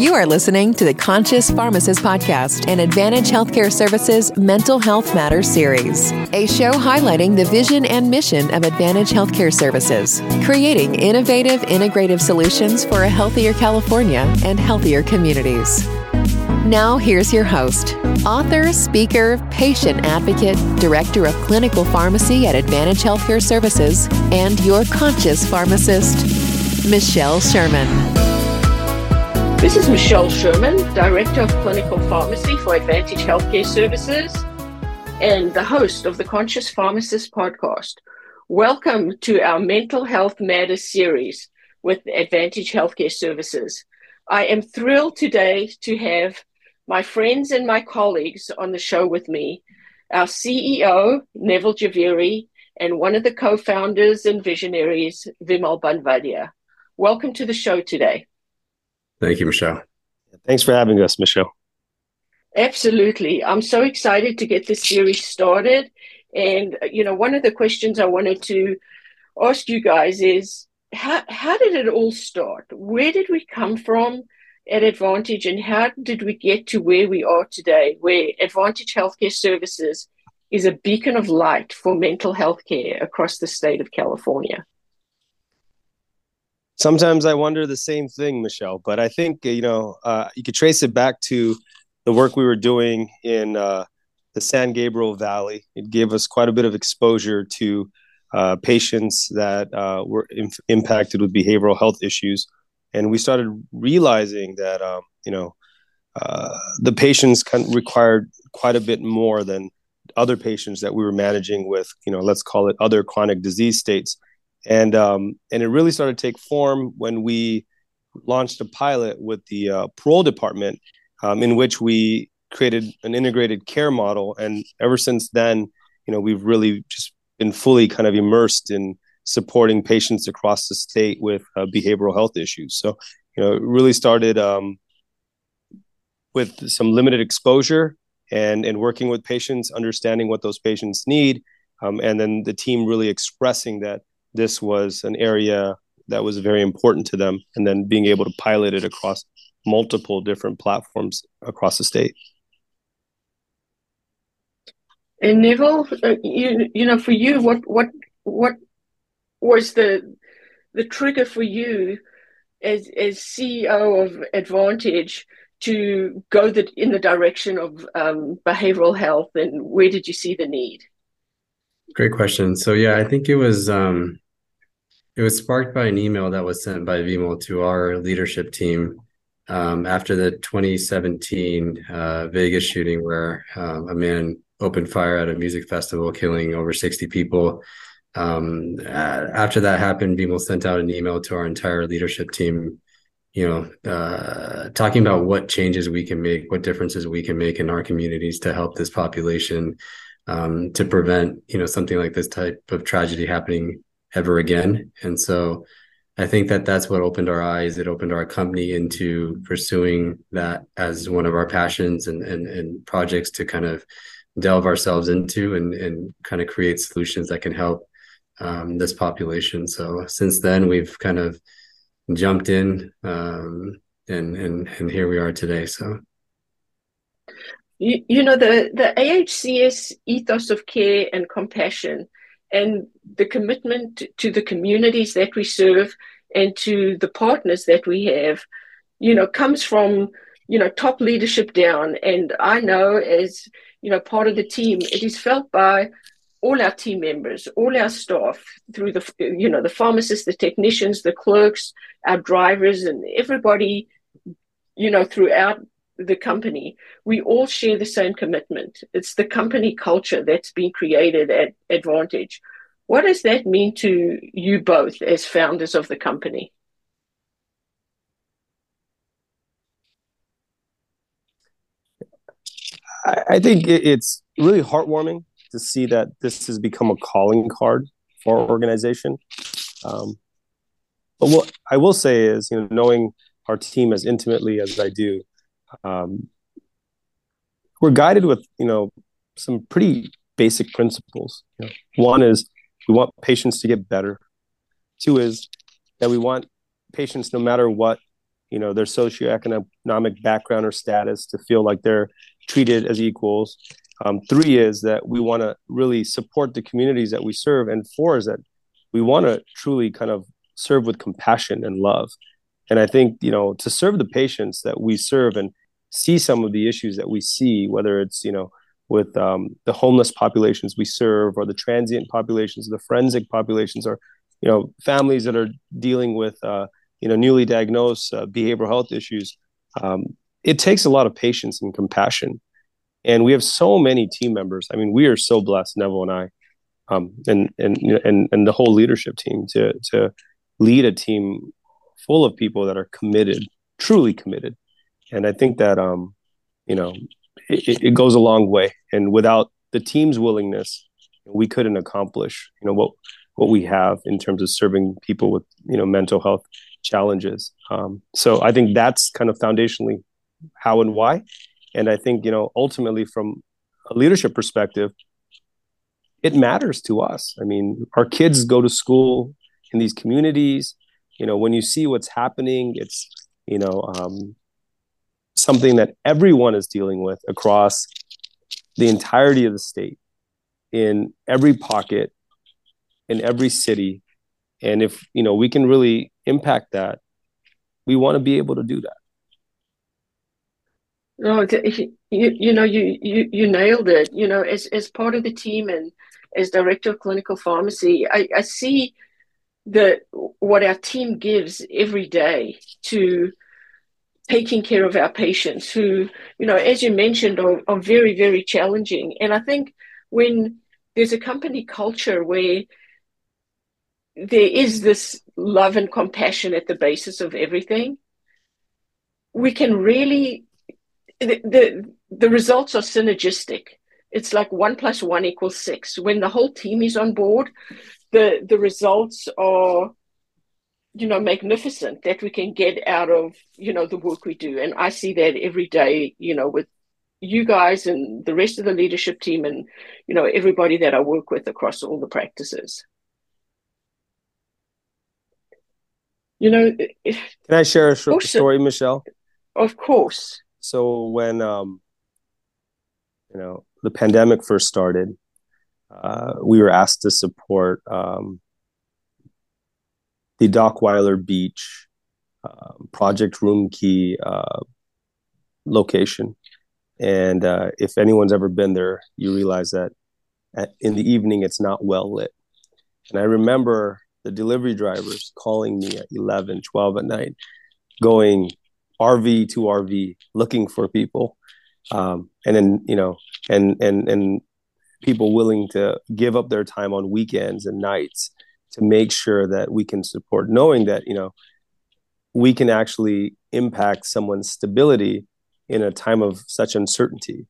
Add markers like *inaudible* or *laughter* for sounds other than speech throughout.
You are listening to the Conscious Pharmacist Podcast and Advantage Healthcare Services Mental Health Matters series, a show highlighting the vision and mission of Advantage Healthcare Services, creating innovative, integrative solutions for a healthier California and healthier communities. Now, here's your host, author, speaker, patient advocate, director of clinical pharmacy at Advantage Healthcare Services, and your conscious pharmacist, Michelle Sherman. This is Michelle Sherman, Director of Clinical Pharmacy for Advantage Healthcare Services and the host of the Conscious Pharmacist podcast. Welcome to our Mental Health Matters series with Advantage Healthcare Services. I am thrilled today to have my friends and my colleagues on the show with me, our CEO, Neville Javeri, and one of the co founders and visionaries, Vimal Banvadia. Welcome to the show today. Thank you, Michelle. Thanks for having us, Michelle. Absolutely. I'm so excited to get this series started. And, you know, one of the questions I wanted to ask you guys is how, how did it all start? Where did we come from at Advantage and how did we get to where we are today, where Advantage Healthcare Services is a beacon of light for mental health care across the state of California? Sometimes I wonder the same thing, Michelle. But I think you know uh, you could trace it back to the work we were doing in uh, the San Gabriel Valley. It gave us quite a bit of exposure to uh, patients that uh, were impacted with behavioral health issues, and we started realizing that um, you know uh, the patients required quite a bit more than other patients that we were managing with you know let's call it other chronic disease states and um, and it really started to take form when we launched a pilot with the uh, parole department, um, in which we created an integrated care model. And ever since then, you know, we've really just been fully kind of immersed in supporting patients across the state with uh, behavioral health issues. So, you know, it really started um, with some limited exposure and and working with patients, understanding what those patients need, um, and then the team really expressing that this was an area that was very important to them and then being able to pilot it across multiple different platforms across the state and Neville, uh, you you know, for you, what what what was the the trigger for you as as CEO of Advantage to go the, in the direction of um, behavioral health, and where did you see the need? Great question. So yeah, I think it was um, it was sparked by an email that was sent by Vimal to our leadership team um, after the 2017 uh, Vegas shooting, where um, a man opened fire at a music festival, killing over 60 people. Um, after that happened, Vimal sent out an email to our entire leadership team, you know, uh, talking about what changes we can make, what differences we can make in our communities to help this population um, to prevent you know something like this type of tragedy happening ever again. And so I think that that's what opened our eyes. It opened our company into pursuing that as one of our passions and and, and projects to kind of delve ourselves into and and kind of create solutions that can help um, this population. So since then, we've kind of jumped in, um, and and and here we are today. So you, you know the the AHCS ethos of care and compassion and the commitment to the communities that we serve and to the partners that we have you know comes from you know top leadership down. And i know as you know part of the team it is felt by all our team members all our staff through the you know the pharmacists the technicians the clerks our drivers and everybody you know throughout the company, we all share the same commitment. It's the company culture that's been created at Advantage. What does that mean to you both as founders of the company? I think it's really heartwarming to see that this has become a calling card for our organization. Um, but what I will say is, you know, knowing our team as intimately as I do, um, we're guided with you know some pretty basic principles. You know, one is we want patients to get better. Two is that we want patients, no matter what you know their socioeconomic background or status to feel like they're treated as equals um, three is that we want to really support the communities that we serve and four is that we want to truly kind of serve with compassion and love and i think you know to serve the patients that we serve and see some of the issues that we see whether it's you know with um, the homeless populations we serve or the transient populations the forensic populations or you know families that are dealing with uh, you know newly diagnosed uh, behavioral health issues um, it takes a lot of patience and compassion. And we have so many team members. I mean we are so blessed neville and i um, and and and and the whole leadership team to to lead a team full of people that are committed truly committed and i think that um you know it, it goes a long way and without the team's willingness we couldn't accomplish you know what what we have in terms of serving people with you know mental health challenges. Um, so I think that's kind of foundationally how and why. And I think you know ultimately from a leadership perspective, it matters to us. I mean, our kids go to school in these communities. You know, when you see what's happening, it's you know um, something that everyone is dealing with across the entirety of the state in every pocket in every city. And if you know we can really impact that we want to be able to do that. No you, you know you, you you nailed it. You know as as part of the team and as director of clinical pharmacy i, I see that what our team gives every day to taking care of our patients who you know as you mentioned are, are very very challenging and i think when there's a company culture where there is this love and compassion at the basis of everything, we can really the, the the, results are synergistic. It's like one plus one equals six. When the whole team is on board, the the results are you know magnificent that we can get out of you know the work we do. And i see that every day you know with you guys and the rest of the leadership team and you know everybody that i work with across all the practices. You know if, can i share a short story michelle? Of course. So when um you know the pandemic first started uh, we were asked to support um, the Dockweiler Beach uh, Project Room Key uh, location. And uh, if anyone's ever been there, you realize that at, in the evening it's not well lit. And I remember the delivery drivers calling me at 11 12 at night going rv to rv looking for people um, and then you know and and and people willing to give up their time on weekends and nights to make sure that we can support knowing that you know we can actually impact someone's stability in a time of such uncertainty.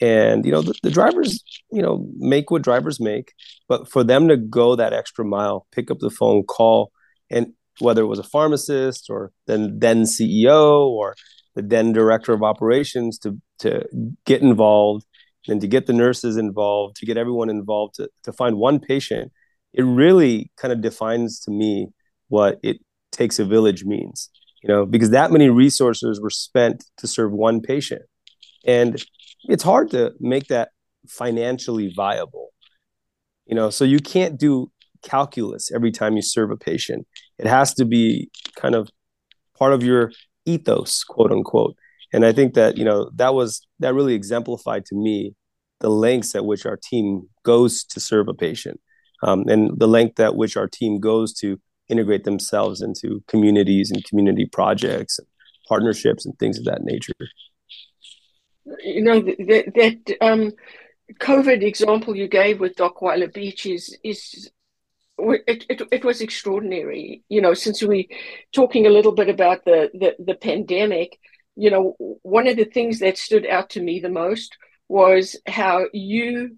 And you know the, the, drivers you know make what drivers make but for them to go that extra mile pick up the phone call and whether it was a pharmacist or then then ceo or the then director of operations to to get involved and to get the nurses involved to get everyone involved to, to find one patient it really kind of defines to me what it takes a village means you know because that many resources were spent to serve one patient. And it's hard to make that financially viable you know so you can't do calculus every time you serve a patient. It has to be kind of part of your ethos quote unquote. And i think that you know that was that really exemplified to me the lengths at which our team goes to serve a patient um, and the length at which our team goes to integrate themselves into communities and community projects and partnerships and things of that nature you know that that um, COVID example you gave with Dockweiler Beach is is it, it, it was extraordinary. You know, since we talking a little bit about the, the the pandemic, you know, one of the things that stood out to me the most was how you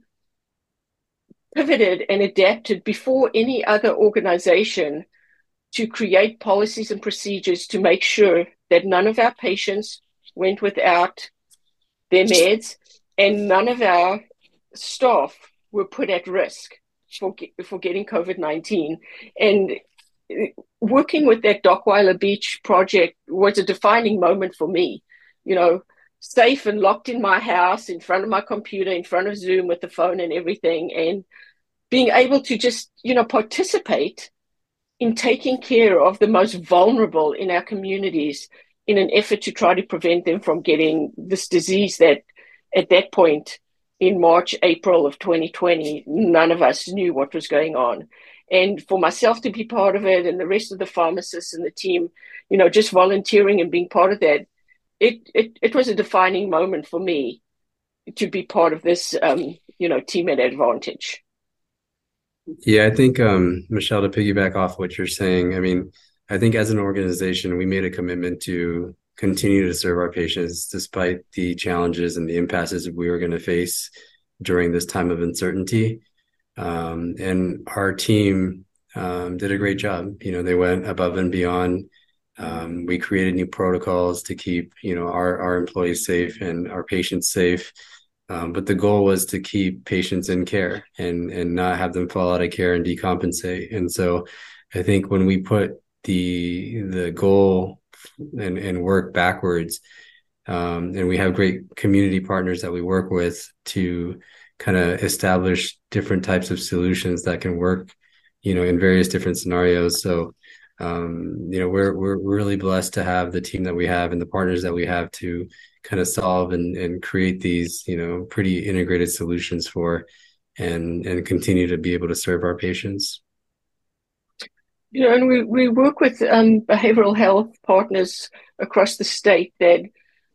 pivoted and adapted before any other organization to create policies and procedures to make sure that none of our patients went without their meds, and none of our staff were put at risk for for getting COVID nineteen. And uh, working with that Dockweiler Beach project was a defining moment for me. You know, safe and locked in my house, in front of my computer, in front of Zoom with the phone and everything, and being able to just, you know, participate in taking care of the most vulnerable in our communities in an effort to try to prevent them from getting this disease that at that point in March, April of 2020, none of us knew what was going on. And for myself to be part of it and the rest of the pharmacists and the team, you know, just volunteering and being part of that, it, it, it was a defining moment for me to be part of this, um, you know, team at Advantage. Yeah, I think um, Michelle, to piggyback off what you're saying, I mean, I think as an organization, we made a commitment to continue to serve our patients despite the challenges and the impasses we were going to face during this time of uncertainty. Um, and our team um, did a great job. You know, they went above and beyond. Um, we created new protocols to keep, you know, our our employees safe and our patients safe. Um, but the goal was to keep patients in care and and not have them fall out of care and decompensate. And so, I think when we put the the goal and and work backwards, um, and we have great community partners that we work with to kind of establish different types of solutions that can work, you know, in various different scenarios. So um, you know, we're we're really blessed to have the team that we have and the partners that we have to kind of solve and and create these, you know, pretty integrated solutions for and and continue to be able to serve our patients. You know, and we, we work with um, behavioral health partners across the state that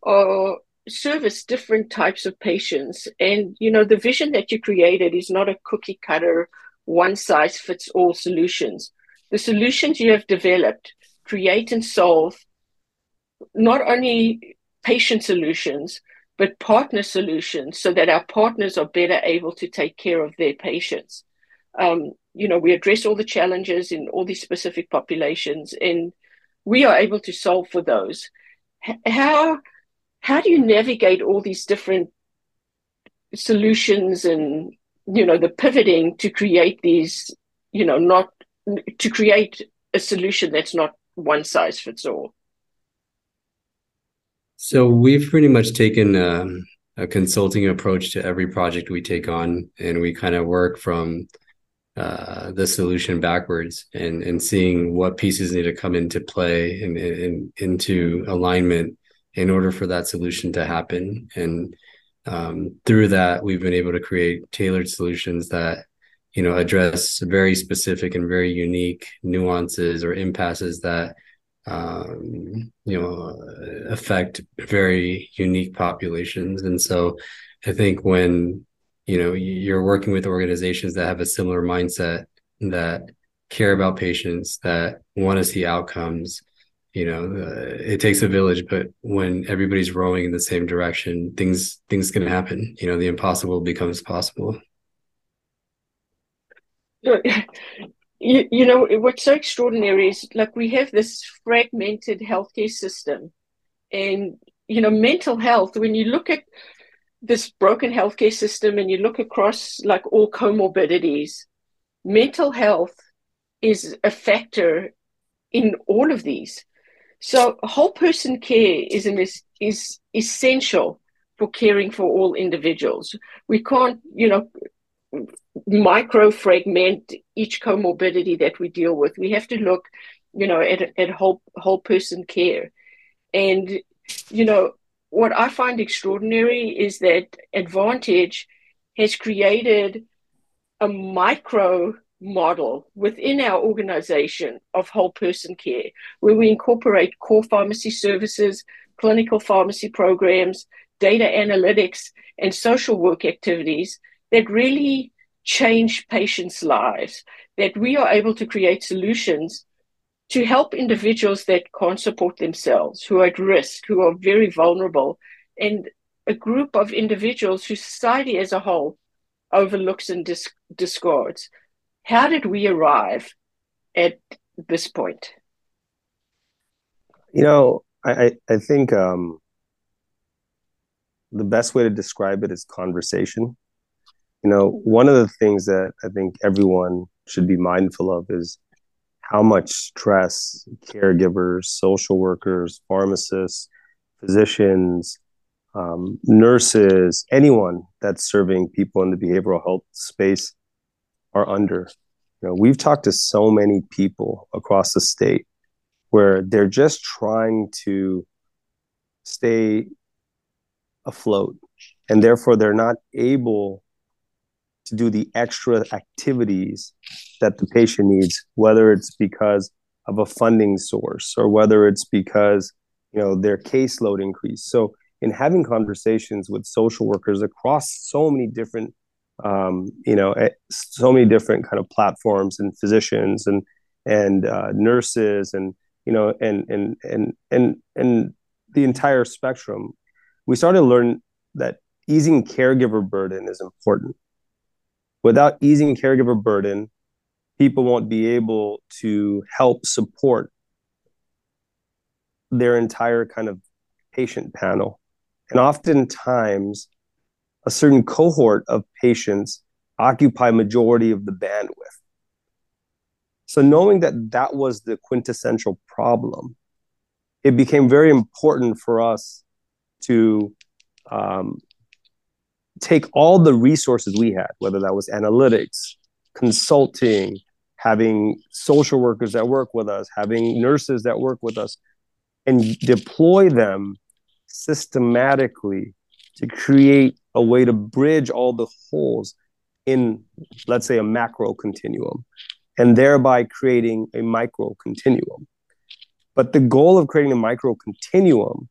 are service different types of patients. And, you know, the vision that you created is not a cookie cutter, one size fits all solutions the solutions you have developed create and solve not only patient solutions, but partner solutions so that our partners are better able to take care of their patients. Um, you know, we address all the challenges in all these specific populations and we are able to solve for those. How, how do you navigate all these different solutions and, you know, the pivoting to create these, you know, not to create a solution that's not one size fits all? So we've pretty much taken um, a consulting approach to every project we take on, and we kind of work from uh, the solution backwards and and seeing what pieces need to come into play and, and into alignment in order for that solution to happen. And um, through that, we've been able to create tailored solutions that you know address very specific and very unique nuances or impasses that um, you know affect very unique populations. And so i think when you know you're working with organizations that have a similar mindset that care about patients that want to see outcomes you know uh, it takes a village but when everybody's rowing in the same direction things things can happen. You know the impossible becomes possible *laughs* you, you know what's so extraordinary is like we have this fragmented healthcare system. And you know mental health when you look at this broken healthcare system and you look across like all comorbidities mental health is a factor in all of these. So whole person care is an, is, is essential for caring for all individuals. We can't you know micro fragment each comorbidity that we deal with. We have to look, you know, at, at whole whole person care. And, you know, what I find extraordinary is that Advantage has created a micro model within our organization of whole person care, where we incorporate core pharmacy services, clinical pharmacy programs, data analytics, and social work activities that really change patients' lives, that we are able to create solutions to help individuals that can't support themselves, who are at risk, who are very vulnerable, and a group of individuals who society as a whole overlooks and dis- discards. How did we arrive at this point? You know, I, I think um, the best way to describe it is conversation you know, one of the things that I think everyone should be mindful of is how much stress caregivers, social workers, pharmacists, physicians, um, nurses, anyone that's serving people in the behavioral health space are under. You know, we've talked to so many people across the state where they're just trying to stay afloat and therefore they're not able to do the extra activities that the patient needs whether it's because of a funding source or whether it's because you know their caseload increased. So in having conversations with social workers across so many different um, you know eh, so many different kind of platforms and physicians and and uh, nurses and you know and and and and and the entire spectrum we started to learn that easing caregiver burden is important without easing caregiver burden people won't be able to help support their entire kind of patient panel. And oftentimes a certain cohort of patients occupy majority of the bandwidth. So knowing that that was the quintessential problem it became very important for us to um, take all the resources we had whether that was analytics consulting having social workers that work with us having nurses that work with us and deploy them systematically to create a way to bridge all the holes in, let's say, a macro continuum, and thereby creating a micro continuum. But the goal of creating a micro continuum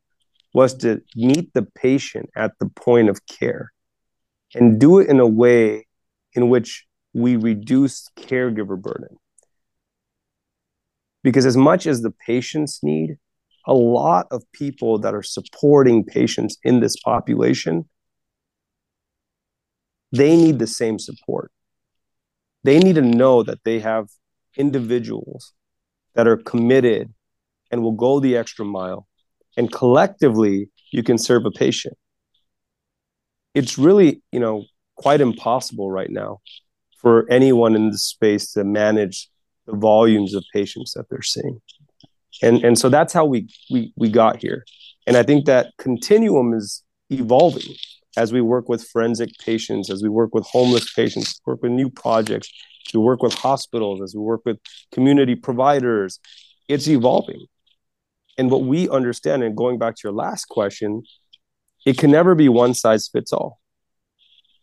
was to meet the patient at the point of care and do it in a way in which we reduce caregiver burden. Because as much as the patients need, a lot of people that are supporting patients in this population they need the same support. They need to know that they have individuals that are committed and will go the extra mile. And collectively you can serve a patient it's really you know quite impossible right now for anyone in the space to manage the volumes of patients that they're seeing. And and so that's how we we we got here. And i think that continuum is evolving as we work with forensic patients as we work with homeless patients work with new projects we work with hospitals as we work with community providers. It's evolving. And what we understand and going back to your last question it can never be one size fits all.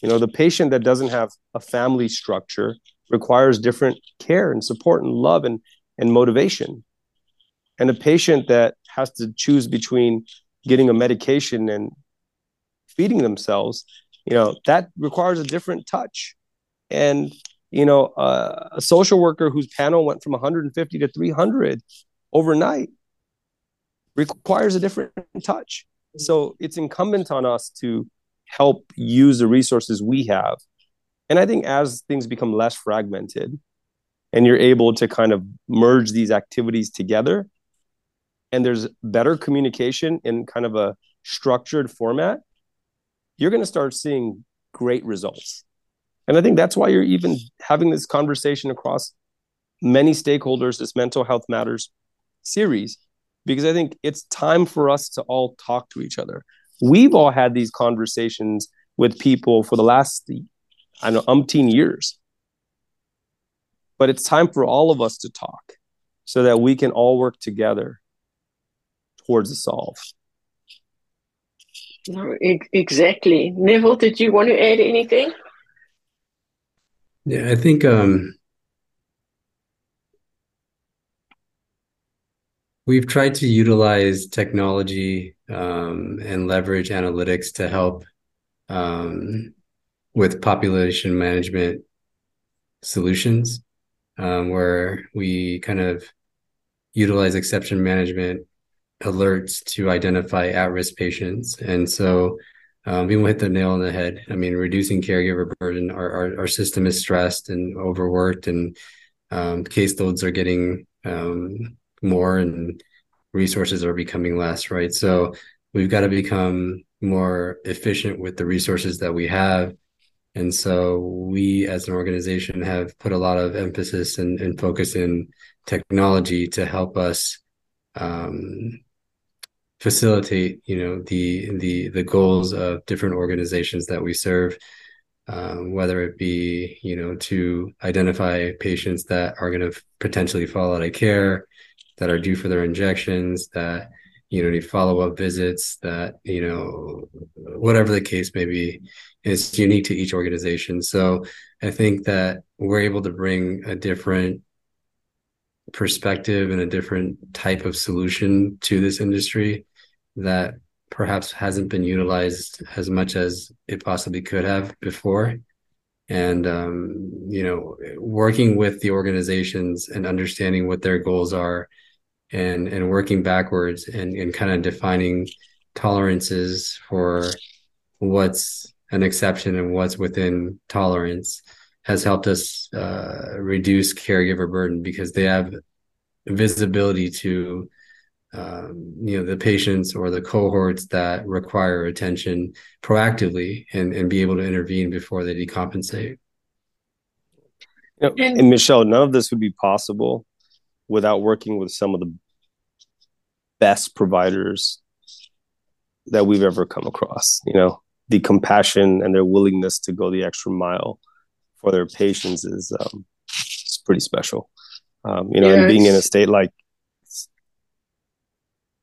You know the patient that doesn't have a family structure requires different care and support and love and and motivation. And a patient that has to choose between getting a medication and feeding themselves you know that requires a different touch. And you know uh, a social worker whose panel went from 150 to 300 overnight requires a different touch so it's incumbent on us to help use the resources we have and i think as things become less fragmented and you're able to kind of merge these activities together and there's better communication in kind of a structured format, you're going to start seeing great results. And I think that's why you're even having this conversation across many stakeholders, this mental health matters series, because I think it's time for us to all talk to each other. We've all had these conversations with people for the last, I don't know, umpteen years. But it's time for all of us to talk so that we can all work together towards a solve. No, exactly. Neville, did you want to add anything? Yeah, I think um, we've tried to utilize technology um, and leverage analytics to help um, with population management solutions, um, where we kind of utilize exception management alerts to identify at-risk patients. And so um, we hit the nail on the head. I mean, reducing caregiver burden. Our, our, our system is stressed and overworked, and um, caseloads are getting um, more, and resources are becoming less. Right. So we've got to become more efficient with the resources that we have, And so we as an organization have put a lot of emphasis and, and focus in technology to help us um, facilitate, you know, the the the goals of different organizations that we serve, um, whether it be, you know, to identify patients that are going to potentially fall out of care, that are due for their injections, that you know need follow up visits, that you know, whatever the case may be is unique to each organization. So I think that we're able to bring a different perspective and a different type of solution to this industry that perhaps hasn't been utilized as much as it possibly could have before and um, you know working with the organizations and understanding what their goals are and and working backwards and, and kind of defining tolerances for what's an exception and what's within tolerance has helped us uh, reduce caregiver burden because they have visibility to um, you know the patients or the cohorts that require attention proactively and, and be able to intervene before they decompensate. You know, and michelle none of this would be possible without working with some of the best providers that we've ever come across you know the compassion and their willingness to go the extra mile for their patients is um, it's pretty special. Um, you know, yes. and being in a state like,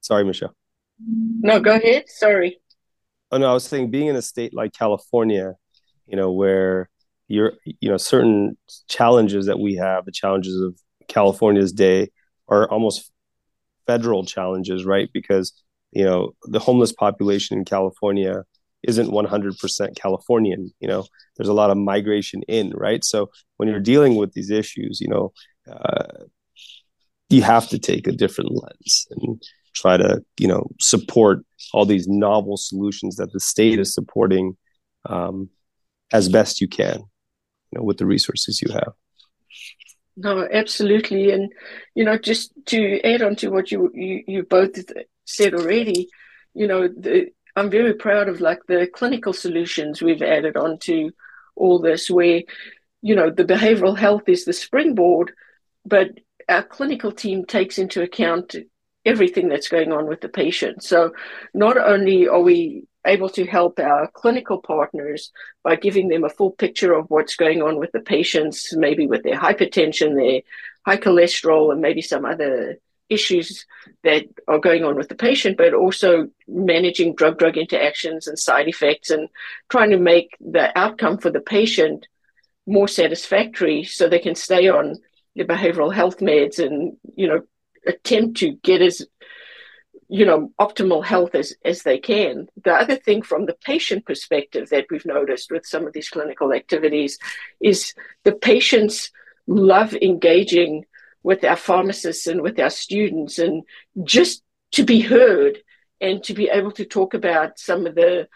sorry, Michelle. No, go ahead. Sorry. Oh no, I was saying being in a state like California, you know, where you're, you know, certain challenges that we have, the challenges of California's day, are almost federal challenges, right? Because you know the homeless population in California isn't 100% Californian. You know, there's a lot of migration in, right? So when you're dealing with these issues, you know, uh, you have to take a different lens and try to, you know, support all these novel solutions that the state is supporting um, as best you can, you know, with the resources you have. No, absolutely, and you know, just to add on to what you you, you both said already, you know, the I'm very proud of like the clinical solutions we've added onto all this, where you know the behavioral health is the springboard, but our clinical team takes into account everything that's going on with the patient. So not only are we able to help our clinical partners by giving them a full picture of what's going on with the patients, maybe with their hypertension, their high cholesterol, and maybe some other issues that are going on with the patient, but also managing drug drug interactions and side effects and trying to make the outcome for the patient more satisfactory so they can stay on the behavioral health meds and, you know, attempt to get as you know optimal health as as they can the other thing from the patient perspective that we've noticed with some of these clinical activities is the patients love engaging with our pharmacists and with our students and just to be heard and to be able to talk about some of the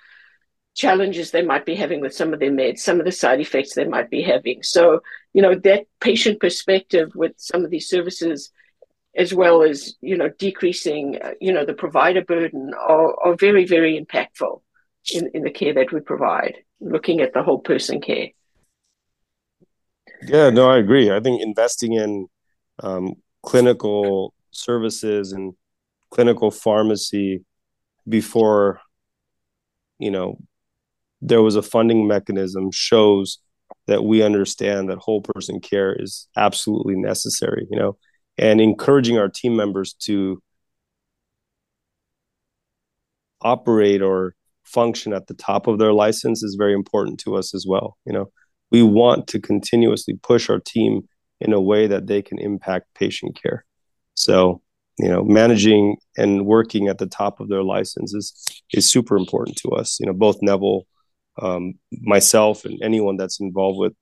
challenges they might be having with some of their meds, some of the side effects they might be having. So, you know, that patient perspective with some of these services, as well as, you know, decreasing, uh, you know, the provider burden are, are very, very impactful in, in the care that we provide, looking at the whole person care. Yeah, no, I agree. I think investing in um, clinical services and clinical pharmacy before you know there was a funding mechanism shows that we understand that whole person care is absolutely necessary you know and encouraging our team members to operate or function at the top of their license is very important to us as well you know we want to continuously push our team in a way that they can impact patient care. So, you know, managing and working at the top of their license is, is super important to us. You know, both Neville, um, myself, and anyone that's involved with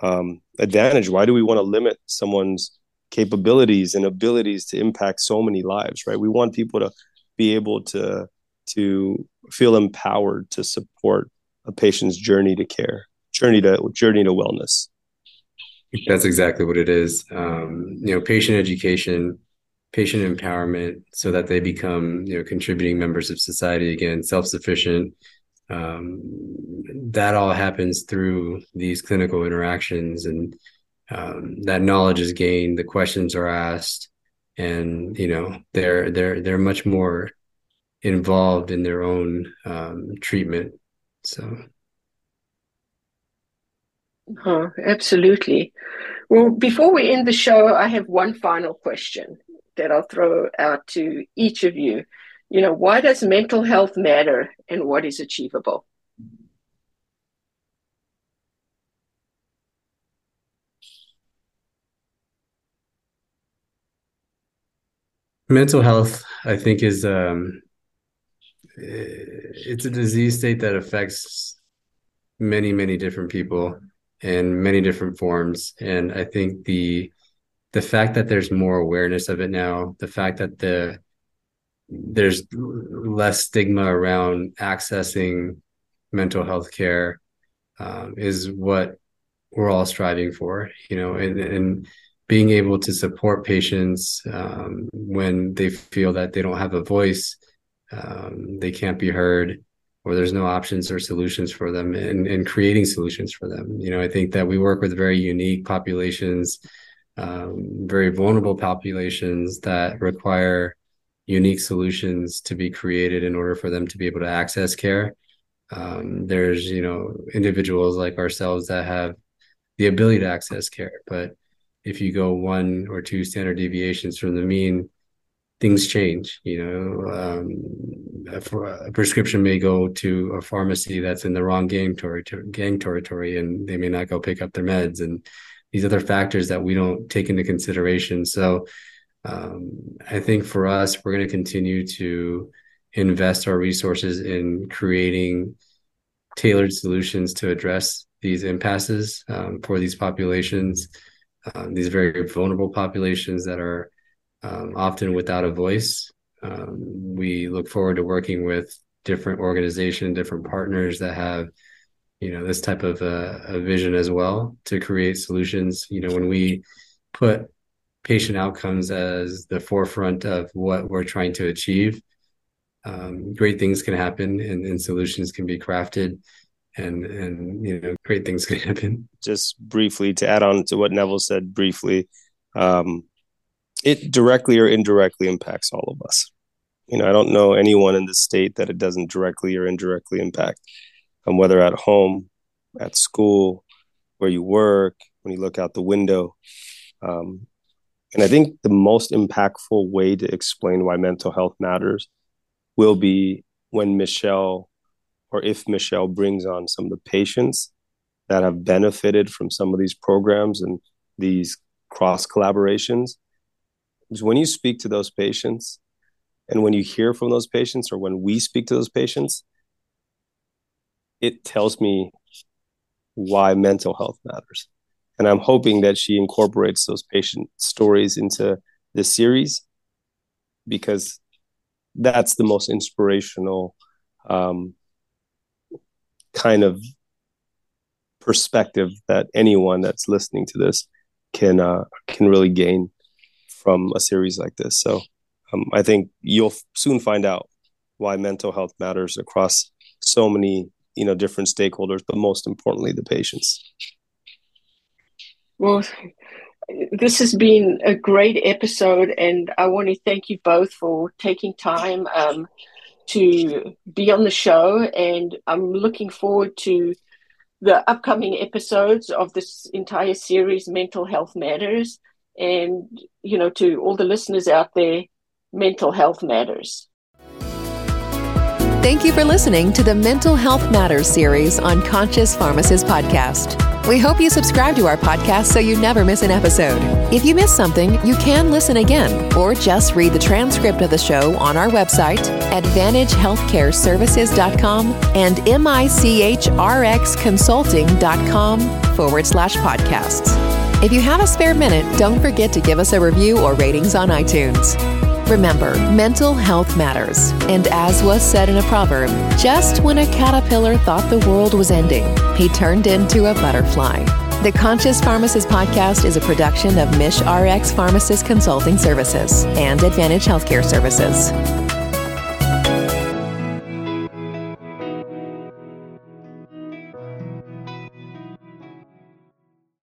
um, Advantage. Why do we want to limit someone's capabilities and abilities to impact so many lives? Right? We want people to be able to to feel empowered to support a patient's journey to care, journey to journey to wellness. That's exactly what it is. Um, you know, patient education, patient empowerment, so that they become you know contributing members of society again, self sufficient, um, that all happens through these clinical interactions and um, that knowledge is gained the questions are asked and you know they're they're they're much more involved in their own um, treatment so Oh, absolutely. Well, before we end the show, I have one final question that I'll throw out to each of you. You know, why does mental health matter and what is achievable? Mental health i think is um it's a disease state that affects many many different people in many different forms. And i think the the fact that there's more awareness of it now the fact that the there's less stigma around accessing mental health care um, is what we're all striving for you know and, and being able to support patients um, when they feel that they don't have a voice um, they can't be heard or there's no options or solutions for them and, and creating solutions for them. You know i think that we work with very unique populations um, very vulnerable populations that require unique solutions to be created in order for them to be able to access care. Um, there's you know individuals like ourselves that have the ability to access care but if you go one or two standard deviations from the mean things change you know um, a, prescription may go to a pharmacy that's in the wrong gang territory gang territory and they may not go pick up their meds and these other factors that we don't take into consideration. So um, i think for us we're going to continue to invest our resources in creating tailored solutions to address these impasses um, for these populations um, these very vulnerable populations that are um, often without a voice. Um, we look forward to working with different organizations, different partners that have, you know, this type of a, a vision as well to create solutions. You know, when we put patient outcomes as the forefront of what we're trying to achieve, um, great things can happen and, and solutions can be crafted and and you know great things can *laughs* happen. Just briefly to add on to what neville said briefly um, it directly or indirectly impacts all of us. You know i don't know anyone in the state that it doesn't directly or indirectly impact um, whether at home at school where you work when you look out the window. Um, and i think the most impactful way to explain why mental health matters will be when michelle or if Michelle brings on some of the patients that have benefited from some of these programs and these cross collaborations, is when you speak to those patients and when you hear from those patients or when we speak to those patients, it tells me why mental health matters. And I'm hoping that she incorporates those patient stories into this series because that's the most inspirational um, kind of perspective that anyone that's listening to this can uh, can really gain from a series like this. So um, I think you'll soon find out why mental health matters across so many you know different stakeholders, but most importantly, the patients. Well, this has been a great episode, and I want to thank you both for taking time. Um, to be on the show, and I'm looking forward to the upcoming episodes of this entire series, Mental Health Matters. And, you know, to all the listeners out there, mental health matters. Thank you for listening to the Mental Health Matters series on Conscious Pharmacist Podcast. We hope you subscribe to our podcast so you never miss an episode. If you miss something, you can listen again or just read the transcript of the show on our website, advantagehealthcareservices.com and michrxconsulting.com forward slash podcasts. If you have a spare minute, don't forget to give us a review or ratings on iTunes. Remember, mental health matters. And as was said in a proverb, just when a caterpillar thought the world was ending, he turned into a butterfly. The Conscious Pharmacist podcast is a production of Mish RX Pharmacist Consulting Services and Advantage Healthcare Services.